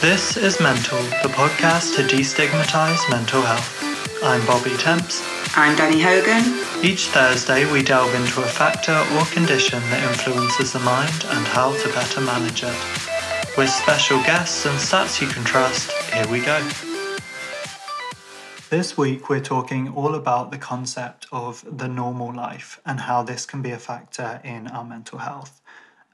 This is Mental, the podcast to destigmatize mental health. I'm Bobby Temps. I'm Danny Hogan. Each Thursday, we delve into a factor or condition that influences the mind and how to better manage it. With special guests and stats you can trust, here we go. This week, we're talking all about the concept of the normal life and how this can be a factor in our mental health.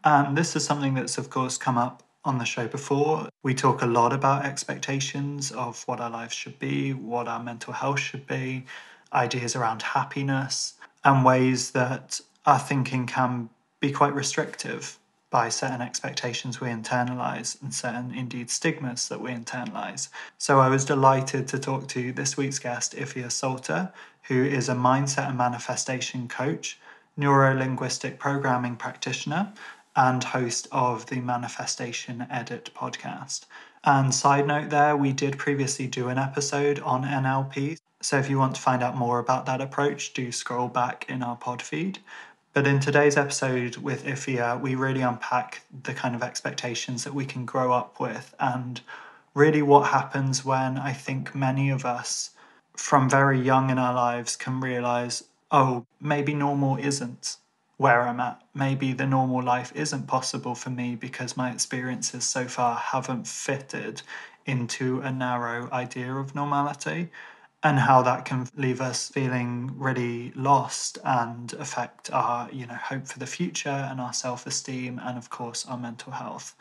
And this is something that's, of course, come up on the show before. We talk a lot about expectations of what our lives should be, what our mental health should be, ideas around happiness, and ways that our thinking can be quite restrictive by certain expectations we internalize and certain indeed stigmas that we internalize. So I was delighted to talk to this week's guest, Ifia Salter, who is a mindset and manifestation coach, neuro linguistic programming practitioner, and host of the Manifestation Edit podcast. And side note there, we did previously do an episode on NLP. So if you want to find out more about that approach, do scroll back in our pod feed. But in today's episode with Ifia, we really unpack the kind of expectations that we can grow up with and really what happens when I think many of us from very young in our lives can realize, oh, maybe normal isn't where I'm at. Maybe the normal life isn't possible for me because my experiences so far haven't fitted into a narrow idea of normality and how that can leave us feeling really lost and affect our you know hope for the future and our self-esteem and of course our mental health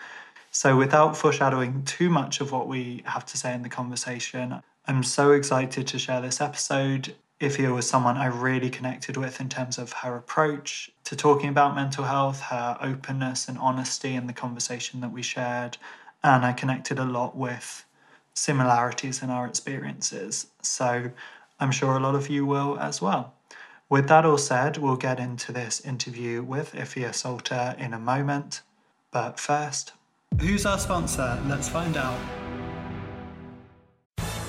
so without foreshadowing too much of what we have to say in the conversation i'm so excited to share this episode Ifia was someone I really connected with in terms of her approach to talking about mental health, her openness and honesty in the conversation that we shared. And I connected a lot with similarities in our experiences. So I'm sure a lot of you will as well. With that all said, we'll get into this interview with Ifia Salter in a moment. But first, who's our sponsor? Let's find out.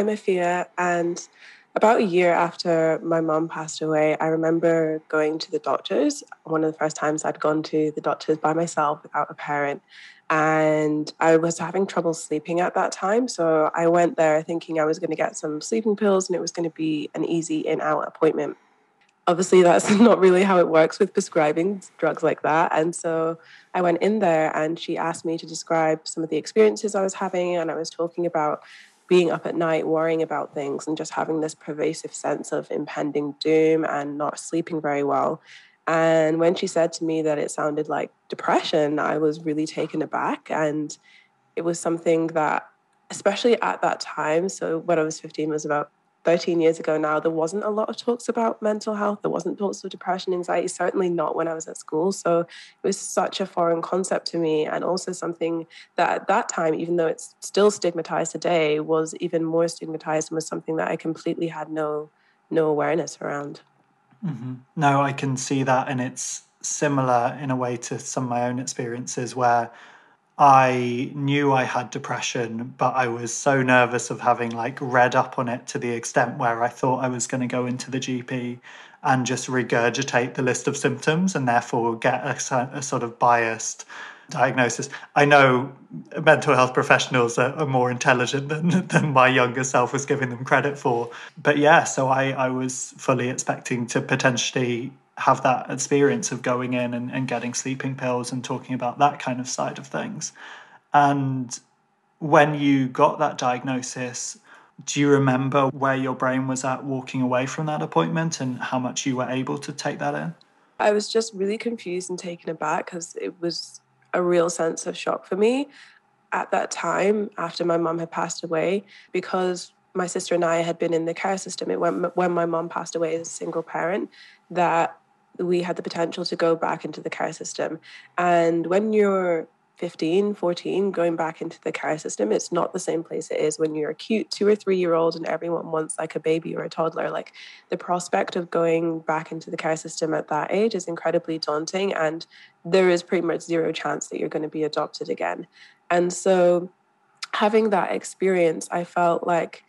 I'm Afia, and about a year after my mom passed away, I remember going to the doctors. One of the first times I'd gone to the doctors by myself without a parent. And I was having trouble sleeping at that time. So I went there thinking I was going to get some sleeping pills and it was going to be an easy in out appointment. Obviously, that's not really how it works with prescribing drugs like that. And so I went in there and she asked me to describe some of the experiences I was having. And I was talking about being up at night worrying about things and just having this pervasive sense of impending doom and not sleeping very well. And when she said to me that it sounded like depression, I was really taken aback. And it was something that, especially at that time, so when I was 15, was about 13 years ago now, there wasn't a lot of talks about mental health. There wasn't talks of depression, anxiety, certainly not when I was at school. So it was such a foreign concept to me, and also something that at that time, even though it's still stigmatized today, was even more stigmatized and was something that I completely had no no awareness around. Mm-hmm. No, I can see that, and it's similar in a way to some of my own experiences where I knew I had depression, but I was so nervous of having like read up on it to the extent where I thought I was going to go into the GP and just regurgitate the list of symptoms and therefore get a, a sort of biased diagnosis. I know mental health professionals are, are, more intelligent than, than my younger self was giving them credit for. But yeah, so I, I was fully expecting to potentially have that experience of going in and, and getting sleeping pills and talking about that kind of side of things. And when you got that diagnosis, do you remember where your brain was at walking away from that appointment and how much you were able to take that in? I was just really confused and taken aback because it was a real sense of shock for me at that time after my mum had passed away because my sister and I had been in the care system, it when, when my mum passed away as a single parent, that we had the potential to go back into the care system. And when you're 15, 14, going back into the care system, it's not the same place it is when you're a cute two or three year old and everyone wants like a baby or a toddler. Like the prospect of going back into the care system at that age is incredibly daunting. And there is pretty much zero chance that you're going to be adopted again. And so having that experience, I felt like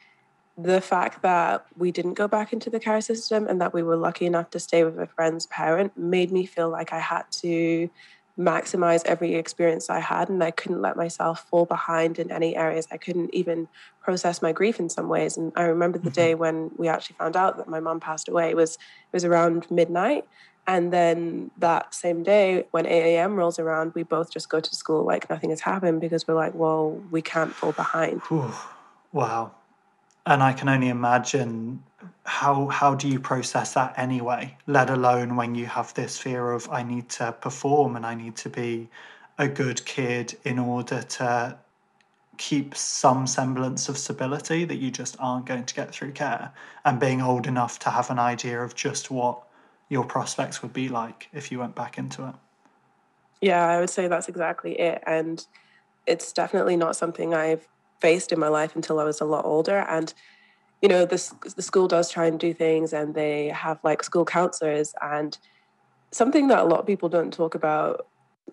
the fact that we didn't go back into the care system and that we were lucky enough to stay with a friend's parent made me feel like I had to maximize every experience I had and I couldn't let myself fall behind in any areas. I couldn't even process my grief in some ways. And I remember the day mm-hmm. when we actually found out that my mom passed away. It was it was around midnight. And then that same day, when 8 a.m. rolls around, we both just go to school like nothing has happened because we're like, well, we can't fall behind. Wow and I can only imagine how how do you process that anyway let alone when you have this fear of I need to perform and I need to be a good kid in order to keep some semblance of stability that you just aren't going to get through care and being old enough to have an idea of just what your prospects would be like if you went back into it? Yeah i would say that's exactly it and it's definitely not something i've faced in my life until I was a lot older. And, you know, this, the school does try and do things and they have like school counselors. And something that a lot of people don't talk about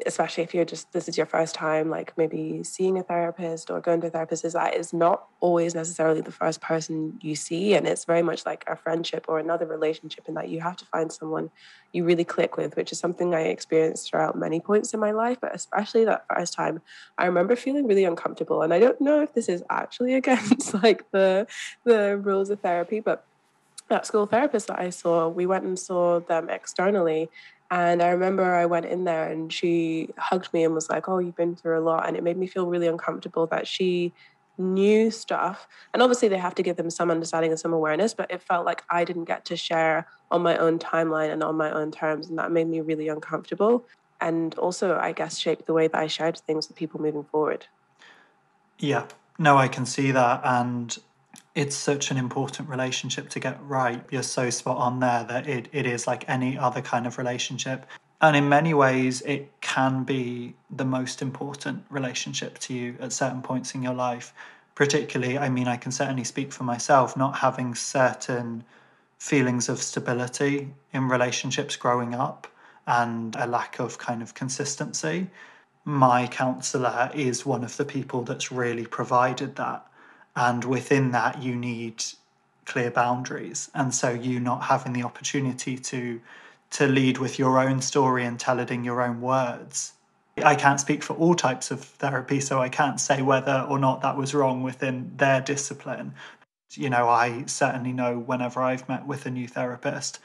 especially if you're just this is your first time like maybe seeing a therapist or going to a therapist is that is not always necessarily the first person you see and it's very much like a friendship or another relationship in that you have to find someone you really click with which is something i experienced throughout many points in my life but especially that first time i remember feeling really uncomfortable and i don't know if this is actually against like the the rules of therapy but that school therapist that i saw we went and saw them externally and I remember I went in there and she hugged me and was like, Oh, you've been through a lot. And it made me feel really uncomfortable that she knew stuff. And obviously, they have to give them some understanding and some awareness, but it felt like I didn't get to share on my own timeline and on my own terms. And that made me really uncomfortable. And also, I guess, shaped the way that I shared things with people moving forward. Yeah, no, I can see that. And it's such an important relationship to get right. You're so spot on there that it, it is like any other kind of relationship. And in many ways, it can be the most important relationship to you at certain points in your life. Particularly, I mean, I can certainly speak for myself, not having certain feelings of stability in relationships growing up and a lack of kind of consistency. My counselor is one of the people that's really provided that and within that you need clear boundaries. And so you not having the opportunity to to lead with your own story and tell it in your own words. I can't speak for all types of therapy so i can't say whether or not that was wrong within their discipline. You know i certainly know whenever i've met with a new therapist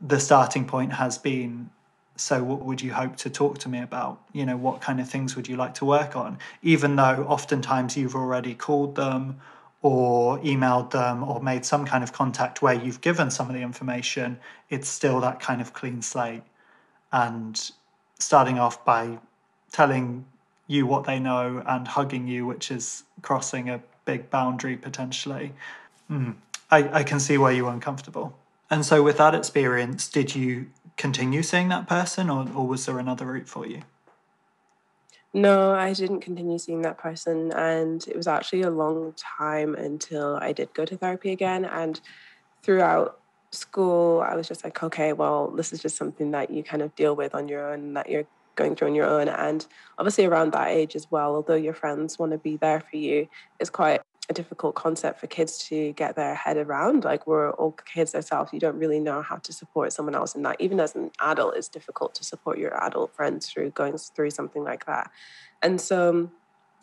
the starting point has been so what would you hope to talk to me about? You know what kind of things would you like to work on? Even though oftentimes you've already called them or emailed them or made some kind of contact where you've given some of the information it's still that kind of clean slate. And starting off by telling you what they know and hugging you which is crossing a big boundary potentially mm, I, I can see where you're uncomfortable. And so with that experience did you continue seeing that person, or, or was there another route for you? No, I didn't continue seeing that person. And it was actually a long time until I did go to therapy again. And throughout school, I was just like, okay, well, this is just something that you kind of deal with on your own, that you're going through on your own. And obviously, around that age as well, although your friends want to be there for you, it's quite a difficult concept for kids to get their head around. Like we're all kids ourselves, you don't really know how to support someone else in that. Even as an adult, it's difficult to support your adult friends through going through something like that. And so um,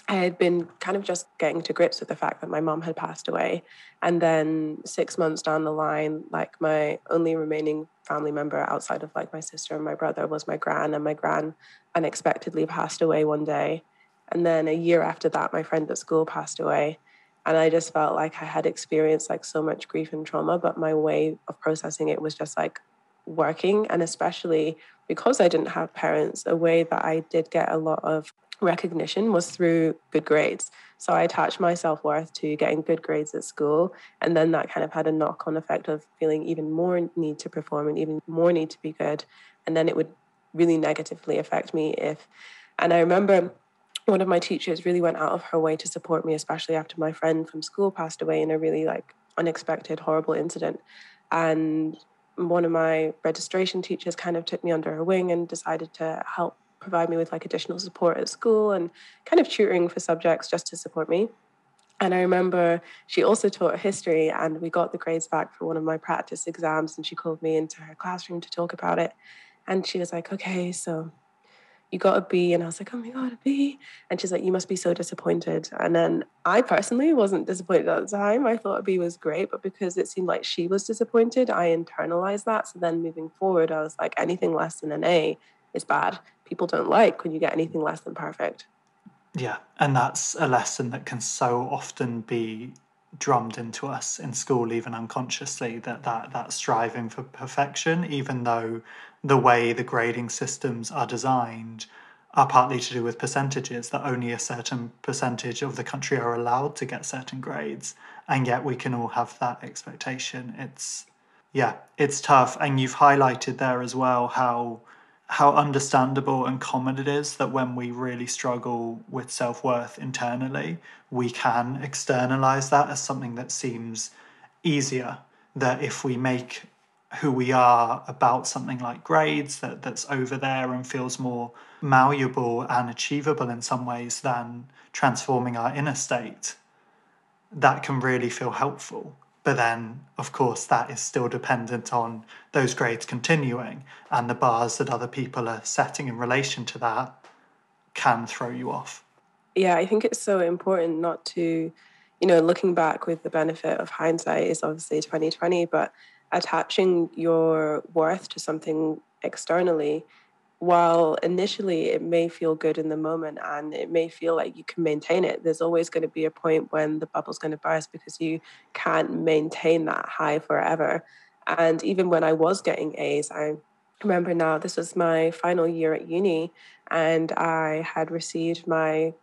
I had been kind of just getting to grips with the fact that my mom had passed away. And then six months down the line, like my only remaining family member outside of like my sister and my brother was my gran, and my gran unexpectedly passed away one day. And then a year after that, my friend at school passed away and i just felt like i had experienced like so much grief and trauma but my way of processing it was just like working and especially because i didn't have parents a way that i did get a lot of recognition was through good grades. So I attached my self worth to getting good grades at school. And then that kind of had a knock on effect of feeling even more need to perform and even more need to be good. And then it would really negatively affect me if, and I remember one of my teachers really went out of her way to support me, especially after my friend from school passed away in a really like unexpected, horrible incident. And one of my registration teachers kind of took me under her wing and decided to help provide me with like additional support at school and kind of tutoring for subjects just to support me. And I remember she also taught history, and we got the grades back for one of my practice exams. And she called me into her classroom to talk about it. And she was like, okay, so you got a B. And I was like, oh my God, a B. And she's like, you must be so disappointed. And then I personally wasn't disappointed at the time. I thought a B was great, but because it seemed like she was disappointed, I internalized that. So then moving forward, I was like, anything less than an A is bad. People don't like when you get anything less than perfect. Yeah. And that's a lesson that can so often be drummed into us in school even unconsciously that that that striving for perfection even though the way the grading systems are designed are partly to do with percentages that only a certain percentage of the country are allowed to get certain grades and yet we can all have that expectation. It's yeah it's tough. And you've highlighted there as well how how understandable and common it is that when we really struggle with self-worth internally we can externalize that as something that seems easier that if we make who we are about something like grades that, that's over there and feels more malleable and achievable in some ways than transforming our inner state, that can really feel helpful. But then, of course, that is still dependent on those grades continuing, and the bars that other people are setting in relation to that can throw you off. Yeah, I think it's so important not to, you know, looking back with the benefit of hindsight is obviously 2020, but attaching your worth to something externally while initially it may feel good in the moment and it may feel like you can maintain it, there's always going to be a point when the bubble's going to burst because you can't maintain that high forever. And even when I was getting A's, I remember now this was my final year at uni and I had received my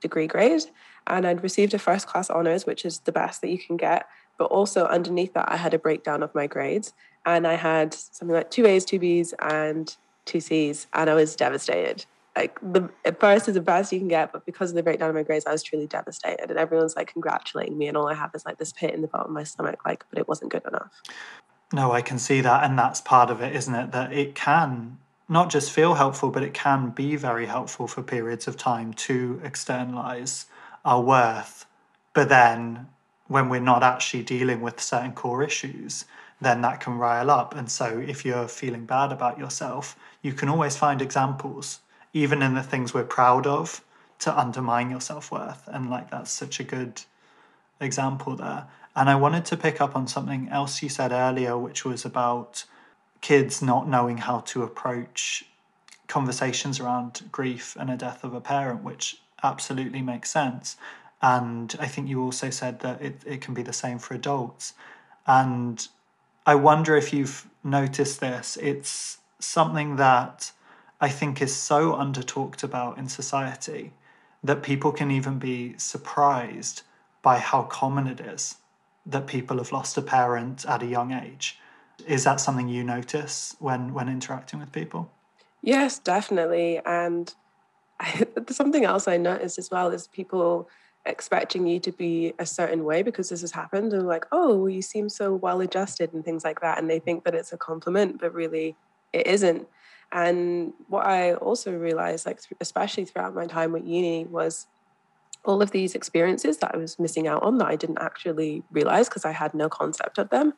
degree grade and I'd received a first class honors, which is the best that you can get. But also underneath that, I had a breakdown of my grades and I had something like two A's, two B's, and two C's, and I was devastated. Like the first is the best you can get, but because of the breakdown of my grades, I was truly devastated. And everyone's like congratulating me, and all I have is like this pit in the bottom of my stomach, like, but it wasn't good enough. No, I can see that, and that's part of it, isn't it? That it can not just feel helpful, but it can be very helpful for periods of time to externalize our worth. But then when we're not actually dealing with certain core issues, then that can rile up. And so if you're feeling bad about yourself, you can always find examples, even in the things we're proud of, to undermine your self worth. And like that's such a good example there. And I wanted to pick up on something else you said earlier, which was about kids not knowing how to approach conversations around grief and a death of a parent, which absolutely makes sense. And I think you also said that it, it can be the same for adults. And I wonder if you've noticed this. It's something that I think is so under talked about in society that people can even be surprised by how common it is that people have lost a parent at a young age. Is that something you notice when when interacting with people? Yes, definitely. And I, something else I noticed as well is people expecting you to be a certain way because this has happened and like oh you seem so well adjusted and things like that and they think that it's a compliment but really it isn't and what i also realized like especially throughout my time at uni was all of these experiences that i was missing out on that i didn't actually realize because i had no concept of them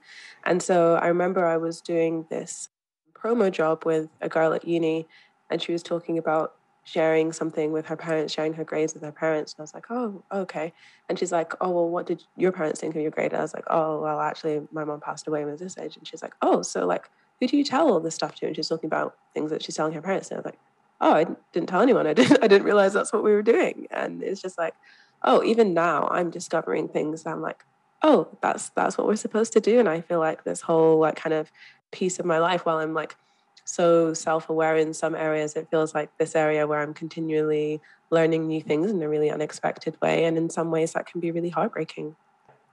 and so i remember i was doing this promo job with a girl at uni and she was talking about sharing something with her parents, sharing her grades with her parents. And I was like, oh, okay. And she's like, oh, well, what did your parents think of your grade? And I was like, oh, well, actually, my mom passed away when I was this age. And she's like, oh, so like, who do you tell all this stuff to? And she's talking about things that she's telling her parents. And I was like, oh, I didn't tell anyone. I didn't, I didn't realize that's what we were doing. And it's just like, oh, even now I'm discovering things I'm like, oh, that's that's what we're supposed to do. And I feel like this whole like kind of piece of my life while I'm like so self aware in some areas. It feels like this area where I'm continually learning new things in a really unexpected way. And in some ways, that can be really heartbreaking.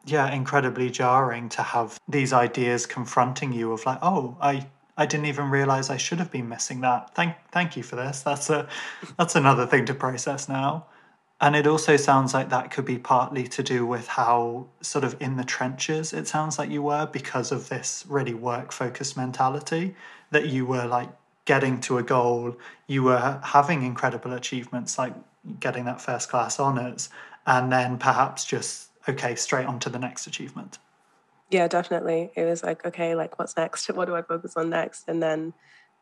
Yeah, incredibly jarring to have these ideas confronting you of like, oh, I I didn't even realize I should have been missing that. Thank thank you for this. That's a that's another thing to process now. And it also sounds like that could be partly to do with how, sort of in the trenches, it sounds like you were because of this really work focused mentality that you were like getting to a goal, you were having incredible achievements like getting that first class honours, and then perhaps just, okay, straight on to the next achievement. Yeah, definitely. It was like, okay, like what's next? What do I focus on next? And then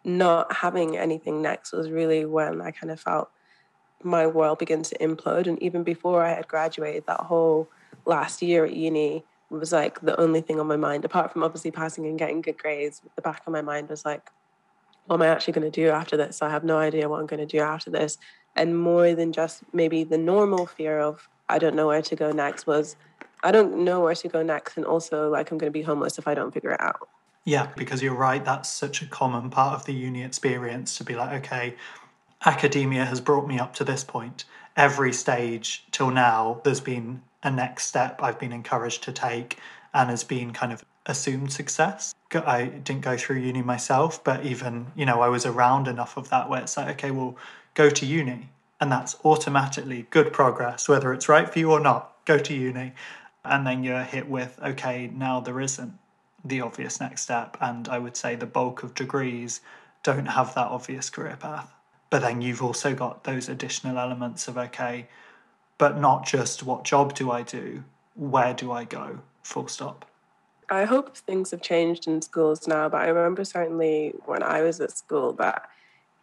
not having anything next was really when I kind of felt my world began to implode. And even before I had graduated, that whole last year at uni was like the only thing on my mind, apart from obviously passing and getting good grades. The back of my mind was like, what am I actually going to do after this? I have no idea what I'm going to do after this. And more than just maybe the normal fear of, I don't know where to go next, was I don't know where to go next. And also, like, I'm going to be homeless if I don't figure it out. Yeah, because you're right. That's such a common part of the uni experience to be like, okay, academia has brought me up to this point. Every stage till now, there's been a next step I've been encouraged to take and has been kind of assumed success. I didn't go through uni myself, but even, you know, I was around enough of that where it's like, okay, well, go to uni. And that's automatically good progress, whether it's right for you or not, go to uni. And then you're hit with, okay, now there isn't the obvious next step. And I would say the bulk of degrees don't have that obvious career path. But then you've also got those additional elements of, okay, but not just what job do I do, where do I go, full stop. I hope things have changed in schools now, but I remember certainly when I was at school that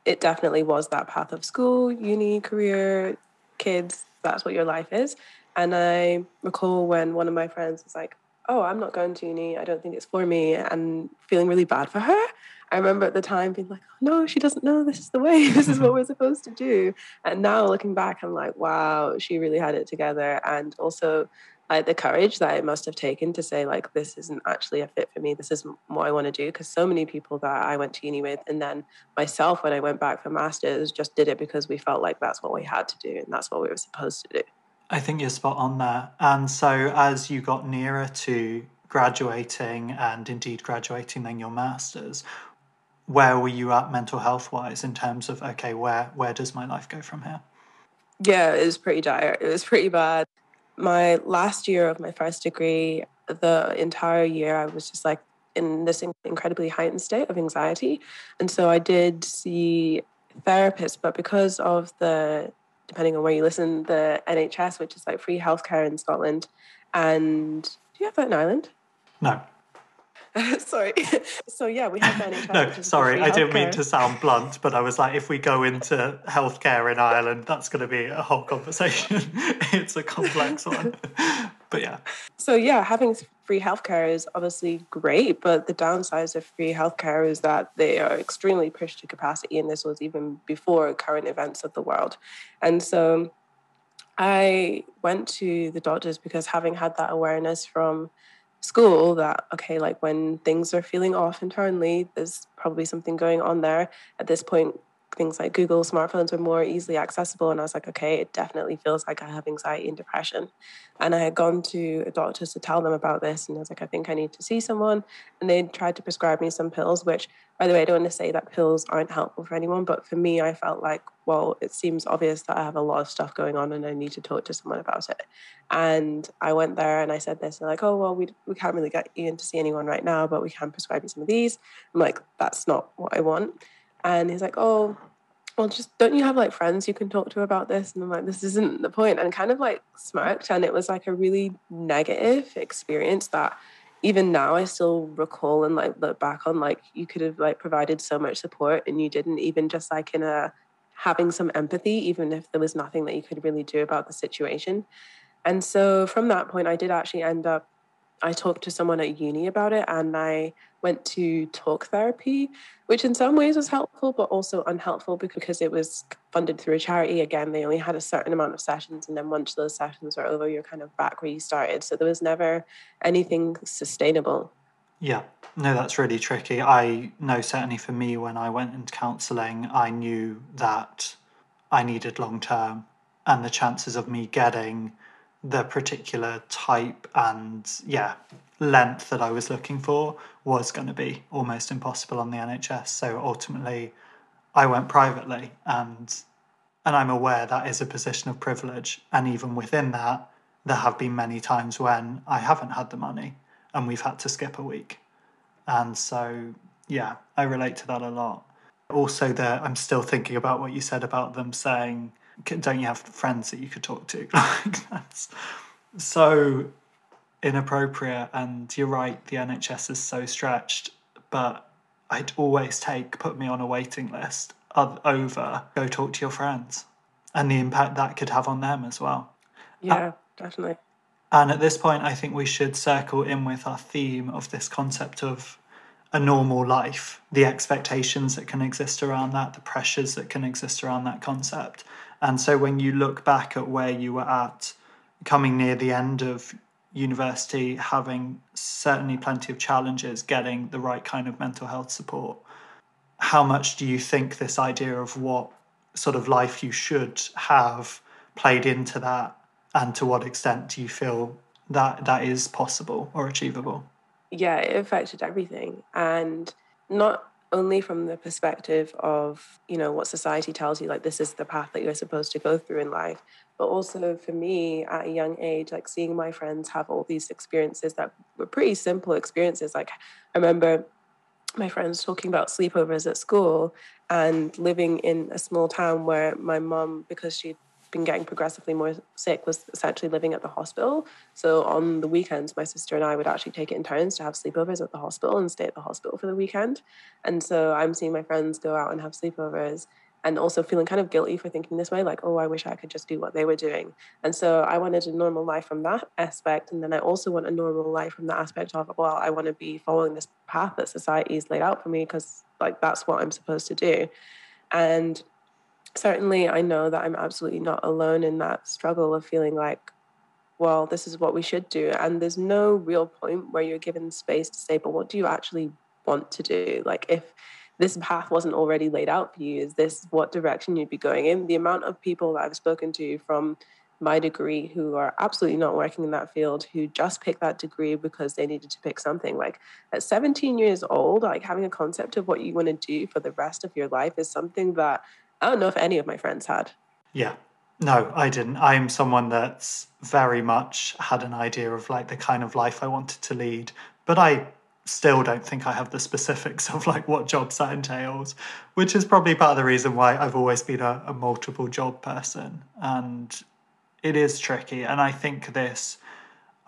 it definitely was that path of school, uni, career, kids, that's what your life is. And I recall when one of my friends was like, Oh, I'm not going to uni. I don't think it's for me, and feeling really bad for her. I remember at the time being like, oh, no, she doesn't know this is the way. This is what we're supposed to do. And now looking back, I'm like, wow, she really had it together. And also, like the courage that it must have taken to say, like, this isn't actually a fit for me. This isn't what I want to do. Because so many people that I went to uni with, and then myself when I went back for masters, just did it because we felt like that's what we had to do and that's what we were supposed to do. I think you're spot on there. And so, as you got nearer to graduating and indeed graduating then your masters, where were you at mental health wise in terms of okay where where does my life go from here yeah it was pretty dire it was pretty bad my last year of my first degree the entire year i was just like in this incredibly heightened state of anxiety. And so i did see therapists but because of the depending on where you listen the nhs which is like free healthcare in scotland and do you have that in ireland? No sorry. So yeah, we have NHS. no, sorry, I didn't mean to sound blunt, but I was like, if we go into healthcare in Ireland, that's going to be a whole conversation. it's a complex one. but yeah. So yeah, having free healthcare is obviously great, but the downsides of free healthcare is that they are extremely pushed to capacity, and this was even before current events of the world. And so I went to the doctors because having had that awareness from school that okay like when things are feeling off internally there's probably something going on there. At this point things like Google smartphones were more easily accessible. And I was like, okay, it definitely feels like I have anxiety and depression. And I had gone to a doctor to tell them about this. And I was like, I think I need to see someone. And they tried to prescribe me some pills, which, by the way, I don't want to say that pills aren't helpful for anyone. But for me, I felt like, well, it seems obvious that I have a lot of stuff going on and I need to talk to someone about it. And I went there and I said this. They're like, oh, well, we, we can't really get you in to see anyone right now, but we can prescribe you some of these. I'm like, that's not what I want. And he's like, oh, well, just don't you have like friends you can talk to about this? And I'm like, this isn't the point. And kind of like smirked. And it was like a really negative experience that even now I still recall and like look back on like you could have like provided so much support and you didn't even just like in a having some empathy, even if there was nothing that you could really do about the situation. And so from that point, I did actually end up I talked to someone at uni about it and I went to talk therapy, which in some ways was helpful, but also unhelpful because it was funded through a charity. Again, they only had a certain amount of sessions. And then once those sessions were over, you're kind of back where you started. So there was never anything sustainable. Yeah, no, that's really tricky. I know certainly for me, when I went into counselling, I knew that I needed long term and the chances of me getting the particular type and yeah length that I was looking for was going to be almost impossible on the NHS. So ultimately, I went privately, and and I'm aware that is a position of privilege. And even within that, there have been many times when I haven't had the money, and we've had to skip a week. And so, yeah, I relate to that a lot. Also, that I'm still thinking about what you said about them saying, "Don't you have friends that you could talk to?" like that's so inappropriate. And you're right, the NHS is so stretched, but I'd always take put me on a waiting list over go talk to your friends and the impact that could have on them as well. Yeah, uh, definitely. And at this point, I think we should circle in with our theme of this concept of a normal life, the expectations that can exist around that, the pressures that can exist around that concept. And so when you look back at where you were at, coming near the end of university, having certainly plenty of challenges getting the right kind of mental health support, how much do you think this idea of what sort of life you should have played into that? And to what extent do you feel that that is possible or achievable? Yeah, it affected everything. And not only from the perspective of, you know, what society tells you, like this is the path that you're supposed to go through in life, but also for me at a young age like seeing my friends have all these experiences that were pretty simple experiences. Like i remember my friends talking about sleepovers at school and living in a small town where my mom because she'd been getting progressively more sick was essentially living at the hospital. So on the weekends my sister and i would actually take it in turns to have sleepovers at the hospital and stay at the hospital for the weekend. And so i'm seeing my friends go out and have sleepovers and also feeling kind of guilty for thinking this way like oh i wish i could just do what they were doing. And so i wanted a normal life from that aspect. And then i also want a normal life from the aspect of well i want to be following this path that society's laid out for me because like that's what i'm supposed to do. And certainly i know that i'm absolutely not alone in that struggle of feeling like well this is what we should do and there's no real point where you're given space to say but what do you actually want to do like if this path wasn't already laid out for you? Is this what direction you'd be going in? The amount of people that I've spoken to from my degree who are absolutely not working in that field who just picked that degree because they needed to pick something like at 17 years old like having a concept of what you want to do for the rest of your life is something that i don't know if any of my friends had yeah no i didn't i'm someone that's very much had an idea of like the kind of life i wanted to lead but i still don't think I have the specifics of like what jobs that entails, which is probably part of the reason why I've always been a, a multiple job person. And it is tricky. And I think this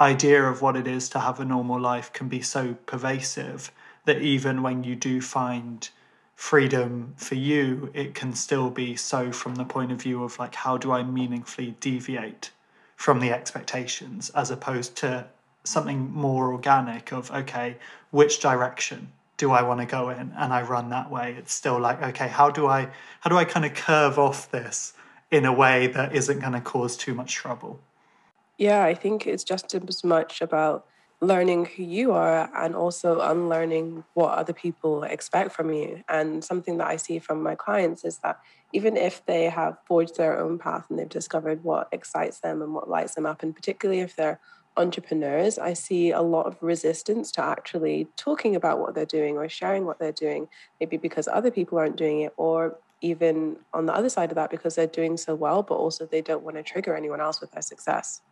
idea of what it is to have a normal life can be so pervasive that even when you do find freedom for you, it can still be so from the point of view of like, how do I meaningfully deviate from the expectations as opposed to something more organic of okay which direction do i want to go in? And i run that way. It's still like okay how do i how do i kind of curve off this in a way that isn't going to cause too much trouble? Yeah i think it's just as much about learning who you are and also unlearning what other people expect from you and something that i see from my clients is that even if they have forged their own path and they've discovered what excites them and what lights them up and particularly if they're entrepreneurs, I see a lot of resistance to actually talking about what they're doing or sharing what they're doing, maybe because other people aren't doing it, or even on the other side of that, because they're doing so well, but also they don't want to trigger anyone else with their success.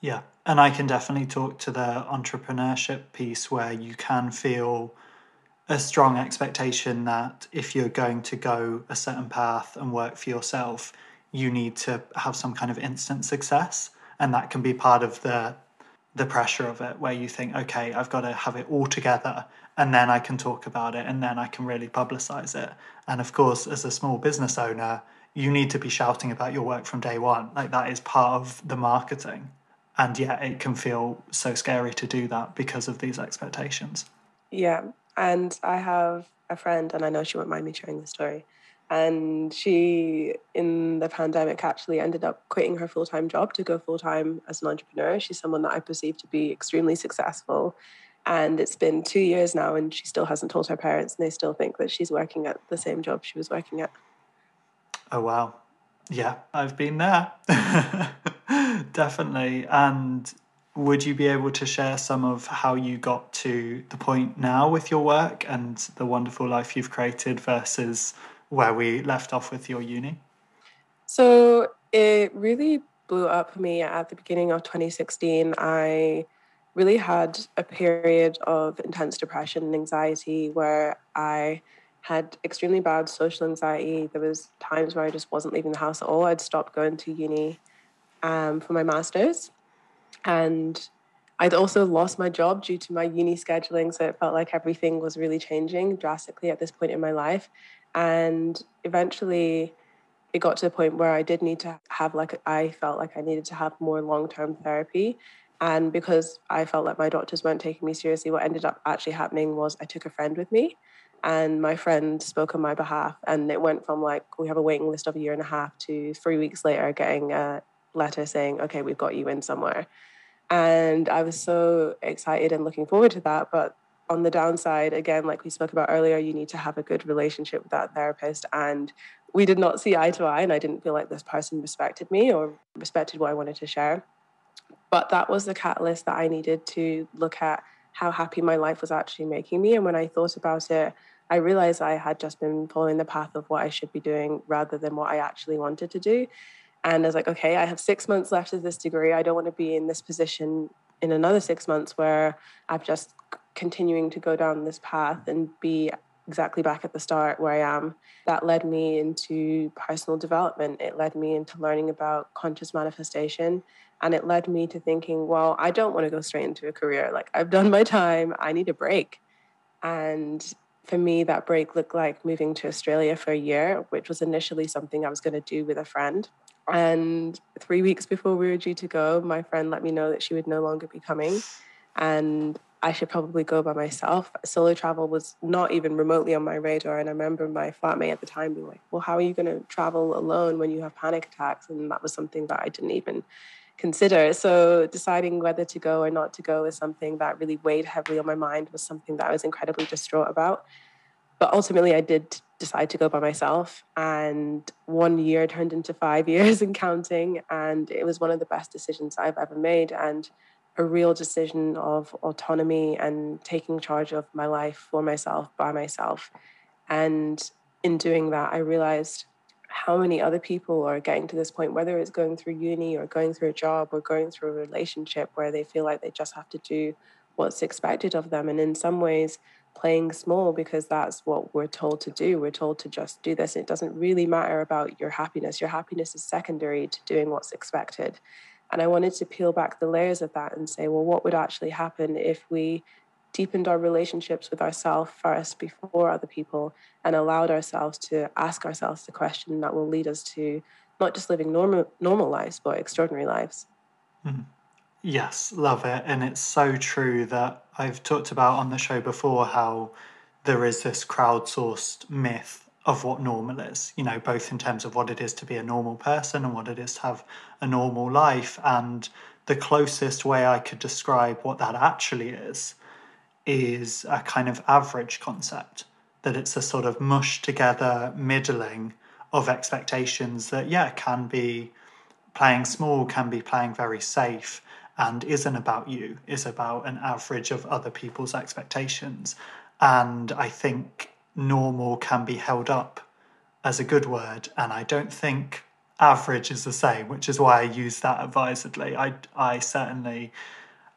Yeah, and I can definitely talk to the entrepreneurship piece where you can feel a strong expectation that if you're going to go a certain path and work for yourself, you need to have some kind of instant success. And that can be part of the the pressure of it where you think okay i've got to have it all together and then i can talk about it and then i can really publicize it and of course as a small business owner you need to be shouting about your work from day one. Like that is part of the marketing. And yet it can feel so scary to do that because of these expectations. Yeah. And i have a friend and i know she won't mind me sharing the story. And she in the pandemic actually ended up quitting her full-time job to go full-time as an entrepreneur. She's someone that i perceive to be extremely successful. And it's been two years now and she still hasn't told her parents and they still think that she's working at the same job she was working at oh wow Yeah, I've been there. Definitely. And would you be able to share some of how you got to the point now with your work and the wonderful life you've created versus where we left off with your uni? So it really blew up for me at the beginning of 2016. I really had a period of intense depression and anxiety where I had extremely bad social anxiety. There was times where I just wasn't leaving the house at all. I'd stopped going to uni um, for my master's, and I'd also lost my job due to my uni scheduling. So it felt like everything was really changing drastically at this point in my life, and eventually. It got to the point where I did need to have, like, I felt like I needed to have more long term therapy. And because I felt like my doctors weren't taking me seriously, what ended up actually happening was I took a friend with me and my friend spoke on my behalf and it went from like we have a waiting list of a year and a half to three weeks later getting a letter saying okay we've got you in somewhere and i was so excited and looking forward to that but on the downside again like we spoke about earlier you need to have a good relationship with that therapist and we did not see eye to eye and i didn't feel like this person respected me or respected what i wanted to share but that was the catalyst that i needed to look at how happy my life was actually making me. And when I thought about it, I realized I had just been following the path of what I should be doing rather than what I actually wanted to do. And I was like, okay, I have six months left of this degree. I don't want to be in this position in another six months where I'm just continuing to go down this path and be exactly back at the start where I am. That led me into personal development. It led me into learning about conscious manifestation. And it led me to thinking, well, I don't want to go straight into a career. Like, I've done my time, I need a break. And for me, that break looked like moving to Australia for a year, which was initially something I was going to do with a friend. And three weeks before we were due to go, my friend let me know that she would no longer be coming. And I should probably go by myself. Solo travel was not even remotely on my radar. And I remember my flatmate at the time being like, Well, how are you going to travel alone when you have panic attacks? And that was something that I didn't even consider. So deciding whether to go or not to go is something that really weighed heavily on my mind, was something that I was incredibly distraught about. But ultimately, I did decide to go by myself. And one year turned into five years and counting. And it was one of the best decisions I've ever made. And a real decision of autonomy and taking charge of my life for myself by myself. And in doing that, I realized how many other people are getting to this point, whether it's going through uni or going through a job or going through a relationship where they feel like they just have to do what's expected of them. And in some ways, playing small because that's what we're told to do. We're told to just do this. It doesn't really matter about your happiness. Your happiness is secondary to doing what's expected. And I wanted to peel back the layers of that and say, well, what would actually happen if we deepened our relationships with ourselves first before other people and allowed ourselves to ask ourselves the question that will lead us to not just living normal normal lives but extraordinary lives mm-hmm. yes love it and it's so true that i've talked about on the show before how there is this crowdsourced myth of what normal is, you know, both in terms of what it is to be a normal person and what it is to have a normal life. And the closest way I could describe what that actually is is a kind of average concept, that it's a sort of mush together middling of expectations that, yeah, can be playing small, can be playing very safe, and isn't about you, is about an average of other people's expectations. And I think normal can be held up as a good word, and I don't think average is the same, which is why I use that advisedly. I, I certainly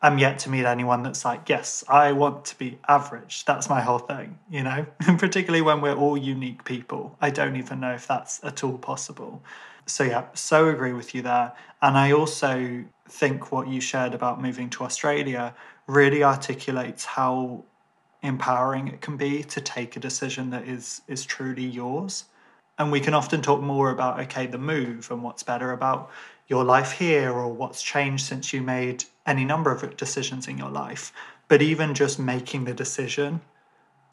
am yet to meet anyone that's like, yes, I want to be average. That's my whole thing, you know? And particularly when we're all unique people. I don't even know if that's at all possible. So, yeah, so agree with you there. And I also think what you shared about moving to Australia really articulates how empowering it can be to take a decision that is is truly yours and we can often talk more about okay the move and what's better about your life here or what's changed since you made any number of decisions in your life but even just making the decision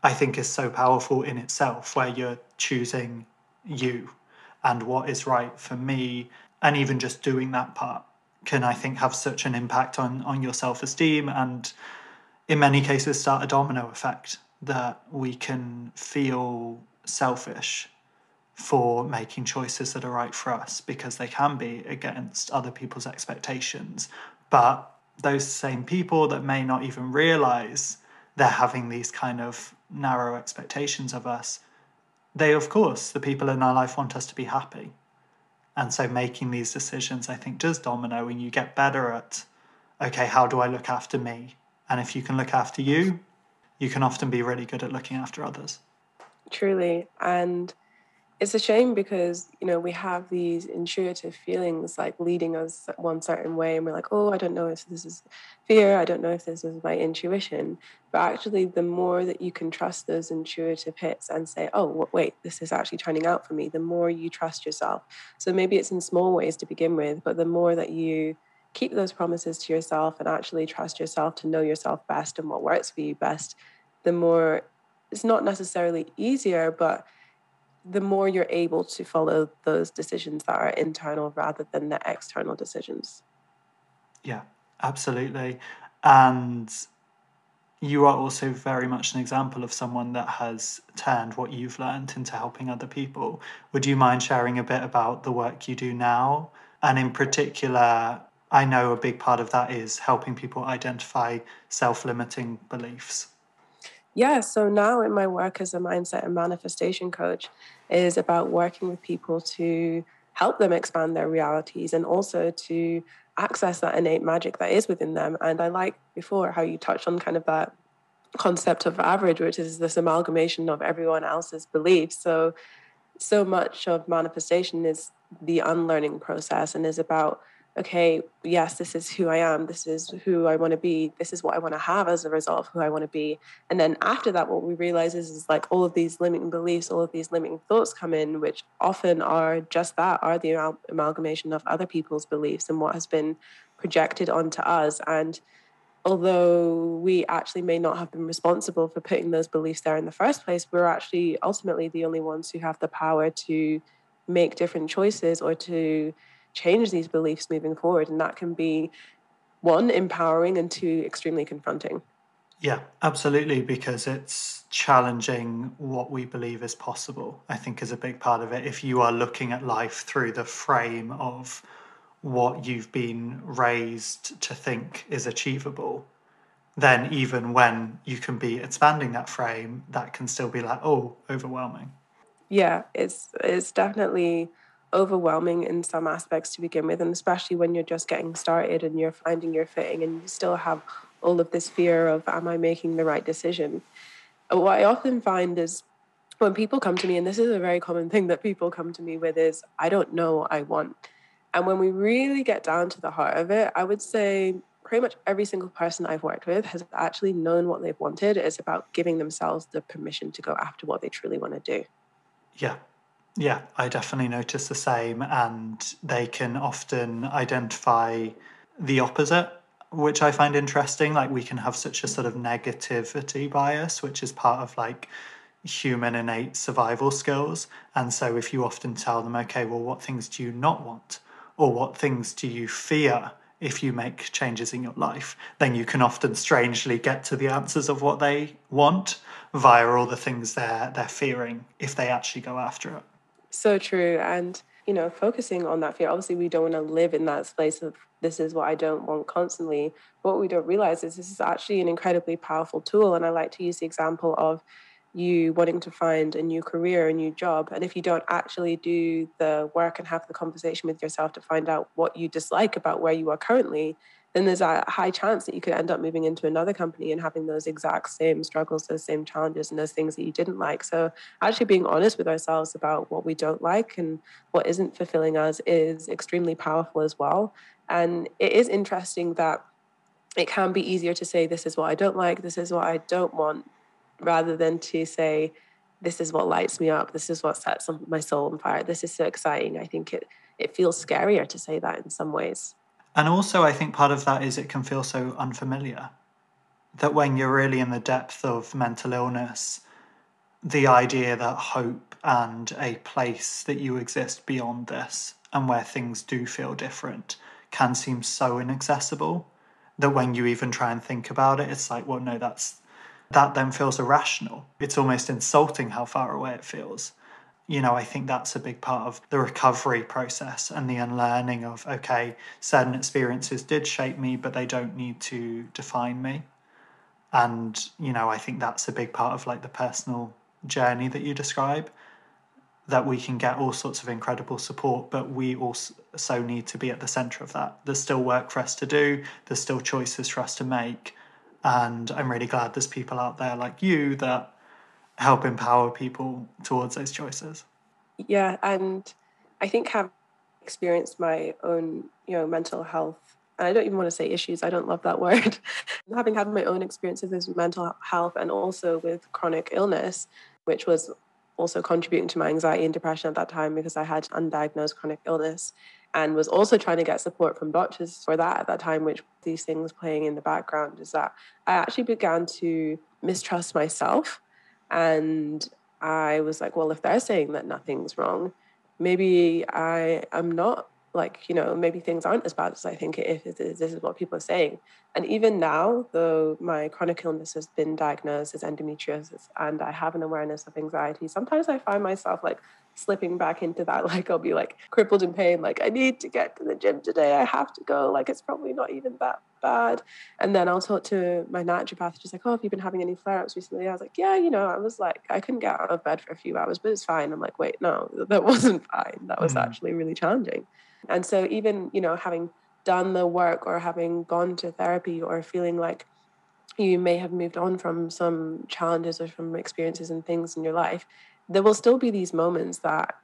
i think is so powerful in itself where you're choosing you and what is right for me and even just doing that part can i think have such an impact on on your self-esteem and in many cases start a domino effect that we can feel selfish for making choices that are right for us because they can be against other people's expectations. But those same people that may not even realize they're having these kind of narrow expectations of us, they, of course, the people in our life want us to be happy. And so making these decisions, I think, does domino and you get better at, okay, how do I look after me? And if you can look after you, you can often be really good at looking after others. Truly. And it's a shame because you know we have these intuitive feelings like leading us one certain way and we're like oh i don't know if this is fear i don't know if this is my intuition. But actually the more that you can trust those intuitive hits and say oh wait this is actually turning out for me the more you trust yourself. So maybe it's in small ways to begin with but the more that you keep those promises to yourself and actually trust yourself to know yourself best and what works for you best the more it's not necessarily easier but the more you're able to follow those decisions that are internal rather than the external decisions. Yeah, absolutely. And you are also very much an example of someone that has turned what you've learned into helping other people. Would you mind sharing a bit about the work you do now? And in particular, I know a big part of that is helping people identify self limiting beliefs. Yeah, so now in my work as a mindset and manifestation coach is about working with people to help them expand their realities and also to access that innate magic that is within them. And I like before how you touched on kind of that concept of average, which is this amalgamation of everyone else's beliefs. So so much of manifestation is the unlearning process and is about okay, yes, this is who I am. This is who I want to be. This is what I want to have as a result of who I want to be. And then after that, what we realize is, is like all of these limiting beliefs, all of these limiting thoughts come in, which often are just that, are the amalgamation of other people's beliefs and what has been projected onto us. And although we actually may not have been responsible for putting those beliefs there in the first place, we're actually ultimately the only ones who have the power to make different choices or to change these beliefs moving forward. And that can be one, empowering, and two, extremely confronting. Yeah, absolutely, because it's challenging what we believe is possible, I think, is a big part of it. If you are looking at life through the frame of what you've been raised to think is achievable, then even when you can be expanding that frame, that can still be like, oh, overwhelming. Yeah, it's it's definitely overwhelming in some aspects to begin with, and especially when you're just getting started and you're finding your footing and you still have all of this fear of, am I making the right decision? What I often find is when people come to me, and this is a very common thing that people come to me with, is I don't know what I want. And when we really get down to the heart of it, I would say pretty much every single person I've worked with has actually known what they've wanted. It's about giving themselves the permission to go after what they truly want to do. Yeah, yeah, I definitely notice the same, and they can often identify the opposite, which I find interesting. Like, we can have such a sort of negativity bias, which is part of like human innate survival skills. And so, if you often tell them, okay, well, what things do you not want? Or what things do you fear if you make changes in your life? Then you can often strangely get to the answers of what they want via all the things they're, they're fearing if they actually go after it. So true. And, you know, focusing on that fear, obviously, we don't want to live in that space of this is what I don't want constantly. What we don't realize is this is actually an incredibly powerful tool. And I like to use the example of you wanting to find a new career, a new job. And if you don't actually do the work and have the conversation with yourself to find out what you dislike about where you are currently, then there's a high chance that you could end up moving into another company and having those exact same struggles, those same challenges, and those things that you didn't like. So, actually being honest with ourselves about what we don't like and what isn't fulfilling us is extremely powerful as well. And it is interesting that it can be easier to say, This is what I don't like, this is what I don't want, rather than to say, This is what lights me up, this is what sets my soul on fire, this is so exciting. I think it, it feels scarier to say that in some ways. And also, I think part of that is it can feel so unfamiliar that when you're really in the depth of mental illness, the idea that hope and a place that you exist beyond this and where things do feel different can seem so inaccessible that when you even try and think about it, it's like, well, no, that's that then feels irrational. It's almost insulting how far away it feels. You know, I think that's a big part of the recovery process and the unlearning of, okay, certain experiences did shape me, but they don't need to define me. And, you know, I think that's a big part of like the personal journey that you describe that we can get all sorts of incredible support, but we also need to be at the center of that. There's still work for us to do, there's still choices for us to make. And I'm really glad there's people out there like you that help empower people towards those choices. Yeah, and I think have experienced my own, you know, mental health and I don't even want to say issues, I don't love that word. Having had my own experiences with mental health and also with chronic illness, which was also contributing to my anxiety and depression at that time because I had undiagnosed chronic illness and was also trying to get support from doctors for that at that time, which these things playing in the background is that I actually began to mistrust myself. And I was like, well, if they're saying that nothing's wrong, maybe I am not like you know maybe things aren't as bad as i think it is this is what people are saying. And even now though my chronic illness has been diagnosed as endometriosis and i have an awareness of anxiety sometimes i find myself like slipping back into that like i'll be like crippled in pain like i need to get to the gym today i have to go like it's probably not even that bad. And then i'll talk to my naturopath she's like oh have you been having any flare-ups recently? I was like yeah you know i was like i couldn't get out of bed for a few hours but it's fine. I'm like wait no that wasn't fine that was mm. actually really challenging. And so, even, you know, having done the work or having gone to therapy or feeling like you may have moved on from some challenges or from experiences and things in your life, there will still be these moments that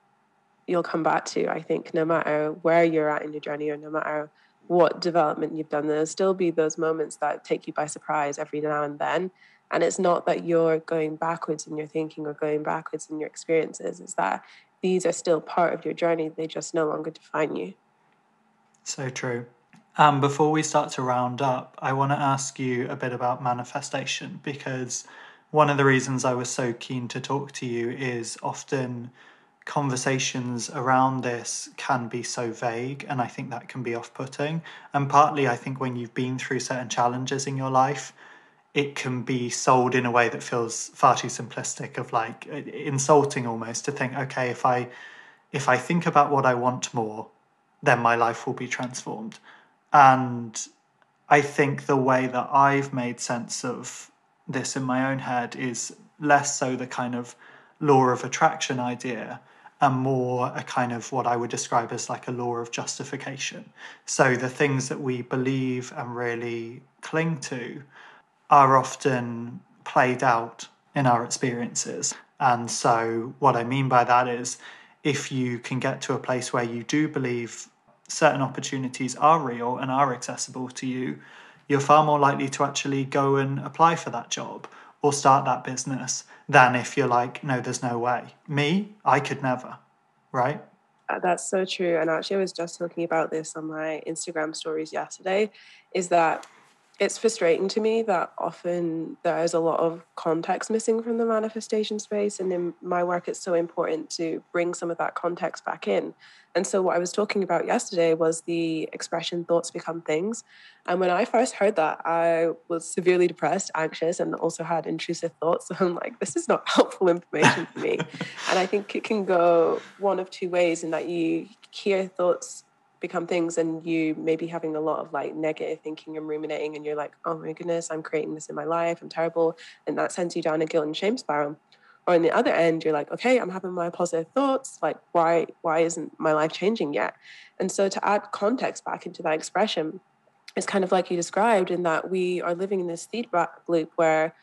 you'll come back to. I think no matter where you're at in your journey or no matter what development you've done, there'll still be those moments that take you by surprise every now and then. And it's not that you're going backwards in your thinking or going backwards in your experiences, it's that these are still part of your journey. They just no longer define you. So true. Um, before we start to round up, I want to ask you a bit about manifestation because one of the reasons I was so keen to talk to you is often conversations around this can be so vague, and I think that can be off putting. And partly, I think when you've been through certain challenges in your life, it can be sold in a way that feels far too simplistic of like insulting almost to think okay if i if i think about what i want more then my life will be transformed and i think the way that i've made sense of this in my own head is less so the kind of law of attraction idea and more a kind of what I would describe as like a law of justification. So the things that we believe and really cling to are often played out in our experiences. And so, what I mean by that is if you can get to a place where you do believe certain opportunities are real and are accessible to you, you're far more likely to actually go and apply for that job or start that business than if you're like, no, there's no way. Me, I could never, right? Uh, that's so true. And actually, I was just talking about this on my Instagram stories yesterday is that it's frustrating to me that often there is a lot of context missing from the manifestation space. And in my work, it's so important to bring some of that context back in. And so, what I was talking about yesterday was the expression thoughts become things. And when I first heard that, I was severely depressed, anxious, and also had intrusive thoughts. So I'm like, this is not helpful information for me. and I think it can go one of two ways in that you hear thoughts become things and you may be having a lot of like negative thinking and ruminating and you're like oh my goodness i'm creating this in my life i'm terrible and that sends you down a guilt and shame spiral. Or on the other end you're like okay i'm having my positive thoughts like why why isn't my life changing yet? And so to add context back into that expression it's kind of like you described in that we are living in this feedback loop where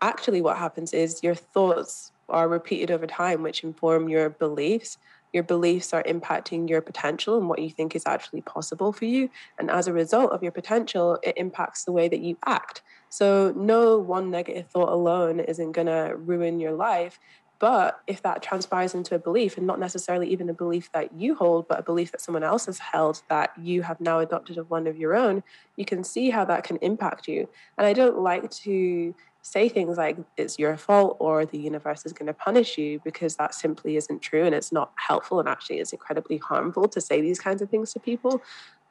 actually what happens is your thoughts are repeated over time which inform your beliefs your beliefs are impacting your potential and what you think is actually possible for you. And as a result of your potential, it impacts the way that you act. So, no one negative thought alone isn't going to ruin your life. But if that transpires into a belief, and not necessarily even a belief that you hold, but a belief that someone else has held that you have now adopted of one of your own, you can see how that can impact you. And I don't like to say things like it's your fault or the universe is going to punish you because that simply isn't true and it's not helpful and actually it's incredibly harmful to say these kinds of things to people.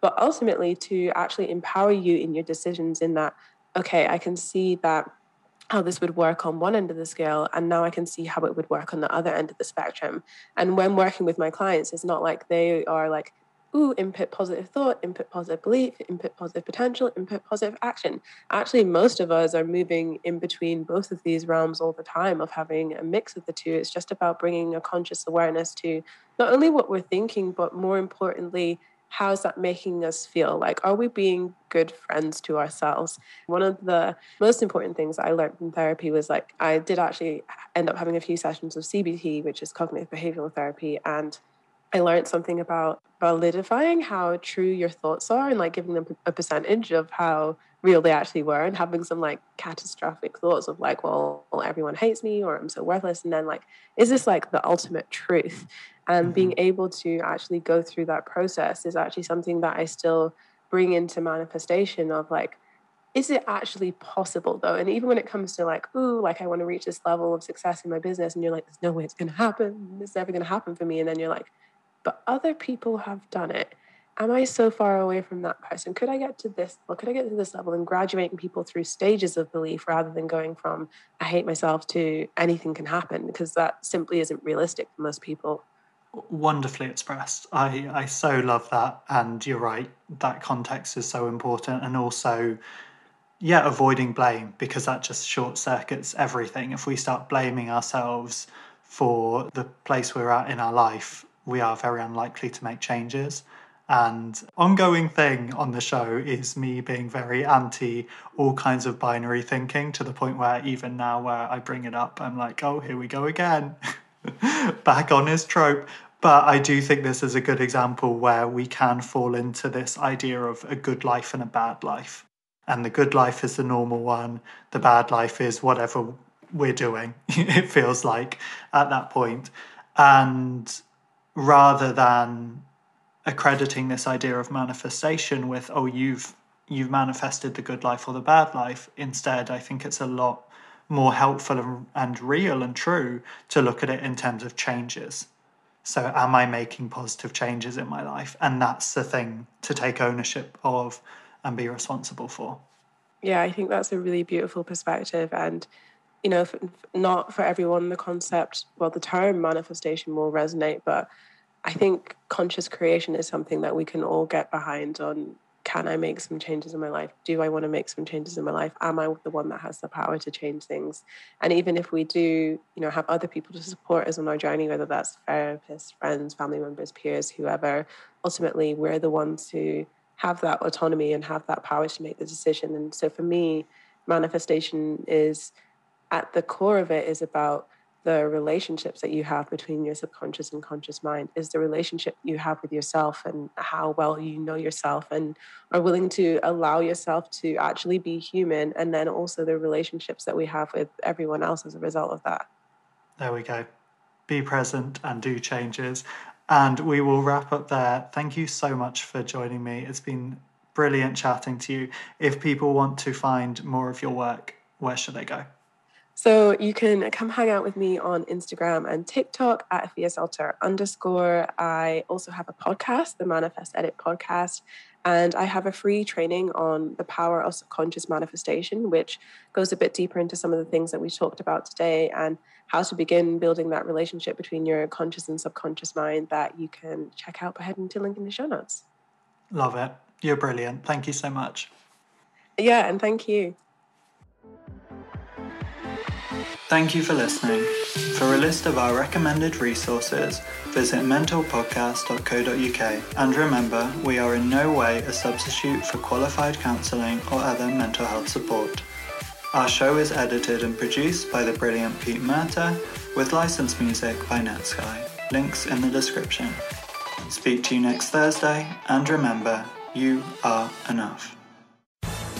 But ultimately to actually empower you in your decisions in that okay i can see that how this would work on one end of the scale and now i can see how it would work on the other end of the spectrum. And when working with my clients it's not like they are like ooh input positive thought input positive belief input positive potential input positive action actually most of us are moving in between both of these realms all the time of having a mix of the two it's just about bringing a conscious awareness to not only what we're thinking but more importantly how's that making us feel? Like, are we being good friends to ourselves? One of the most important things I learned from therapy was like, I did actually end up having a few sessions of CBT, which is cognitive behavioral therapy. And I learned something about validifying how true your thoughts are and like giving them a percentage of how real they actually were and having some like catastrophic thoughts of like, well, everyone hates me or I'm so worthless. And then like, is this like the ultimate truth? And mm-hmm. being able to actually go through that process is actually something that I still bring into manifestation of like, is it actually possible though? And even when it comes to like, ooh, like I want to reach this level of success in my business, and you're like, there's no way it's going to happen. It's never going to happen for me. And then you're like, but other people have done it am I so far away from that person? Could I get to this Well, Could I get to this level and graduating people through stages of belief rather than going from I hate myself to anything can happen because that simply isn't realistic for most people. Wonderfully expressed. I, I so love that. And you're right, that context is so important. And also, yeah, avoiding blame because that just short circuits everything. If we start blaming ourselves for the place we're at in our life, we are very unlikely to make changes. And ongoing thing on the show is me being very anti all kinds of binary thinking to the point where even now where I bring it up, I'm like, oh, here we go again. Back on his trope. But I do think this is a good example where we can fall into this idea of a good life and a bad life. And the good life is the normal one, the bad life is whatever we're doing, it feels like at that point. And rather than accrediting this idea of manifestation with oh you've you've manifested the good life or the bad life instead i think it's a lot more helpful and real and true to look at it in terms of changes. So am i making positive changes in my life? And that's the thing to take ownership of and be responsible for. Yeah i think that's a really beautiful perspective and you know not for everyone the concept well the term manifestation will resonate but I think conscious creation is something that we can all get behind on can I make some changes in my life? Do I want to make some changes in my life? Am I the one that has the power to change things? And even if we do, you know, have other people to support us on our journey, whether that's therapists, friends, family members, peers, whoever, ultimately we're the ones who have that autonomy and have that power to make the decision. And so for me, manifestation is at the core of it is about the relationships that you have between your subconscious and conscious mind is the relationship you have with yourself and how well you know yourself and are willing to allow yourself to actually be human and then also the relationships that we have with everyone else as a result of that. There we go. Be present and do changes. And we will wrap up there. Thank you so much for joining me. It's been brilliant chatting to you. If people want to find more of your work where should they go so you can come hang out with me on Instagram and TikTok at Alter underscore. I also have a podcast, the Manifest Edit podcast, and I have a free training on the power of subconscious manifestation, which goes a bit deeper into some of the things that we talked about today and how to begin building that relationship between your conscious and subconscious mind that you can check out by heading to link in the show notes. Love it. You're brilliant. Thank you so much. Yeah, and thank you. Thank you for listening. For a list of our recommended resources, visit mentalpodcast.co.uk. And remember, we are in no way a substitute for qualified counselling or other mental health support. Our show is edited and produced by the brilliant Pete Murta with licensed music by Netsky. Links in the description. Speak to you next Thursday, and remember, you are enough.